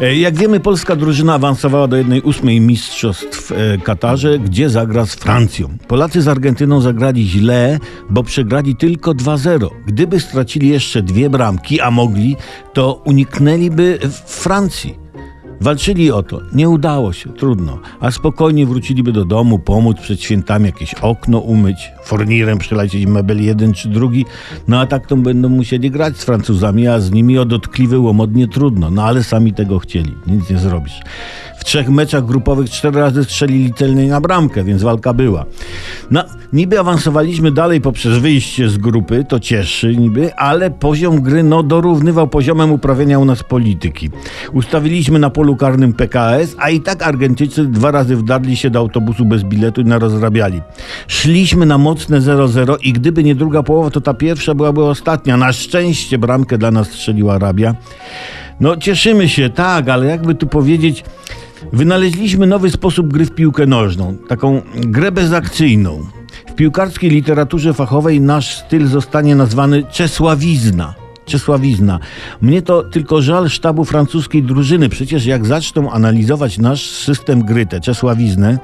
E, Jak wiemy, polska drużyna awansowała do jednej ósmej mistrzostw e, Katarze, gdzie zagra z Francją. Polacy z Argentyną zagrali źle, bo przegrali tylko 2-0. Gdyby stracili jeszcze dwie bramki, a mogli, to uniknęliby w Francji. Walczyli o to. Nie udało się, trudno. A spokojnie wróciliby do domu, pomóc przed świętami, jakieś okno umyć, fornirem przelecieć mebel jeden czy drugi. No a tak to będą musieli grać z Francuzami, a z nimi o dotkliwy łomot nie trudno. No ale sami tego chcieli. Nic nie zrobisz. W trzech meczach grupowych cztery razy strzelili celnie na bramkę, więc walka była. No, niby awansowaliśmy dalej poprzez wyjście z grupy, to cieszy niby, ale poziom gry no dorównywał poziomem uprawiania u nas polityki. Ustawiliśmy na polu karnym PKS, a i tak Argentyńcy dwa razy wdarli się do autobusu bez biletu i narozrabiali. Szliśmy na mocne 0-0 i gdyby nie druga połowa, to ta pierwsza byłaby ostatnia. Na szczęście bramkę dla nas strzeliła Arabia. No cieszymy się, tak, ale jakby tu powiedzieć... Wynaleźliśmy nowy sposób gry w piłkę nożną, taką grę bezakcyjną. W piłkarskiej literaturze fachowej nasz styl zostanie nazwany czesławizna. Czesławizna. Mnie to tylko żal sztabu francuskiej drużyny. Przecież jak zaczną analizować nasz system gry, tę czesławiznę,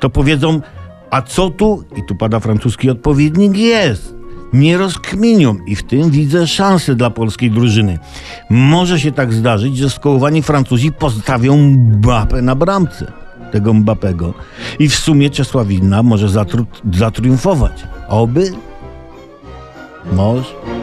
to powiedzą, a co tu, i tu pada francuski odpowiednik, jest nie rozkminią i w tym widzę szansę dla polskiej drużyny. Może się tak zdarzyć, że skołowani Francuzi postawią Mbappé na bramce tego Mbappego i w sumie Czesławina może zatru- zatriumfować. Oby? Może.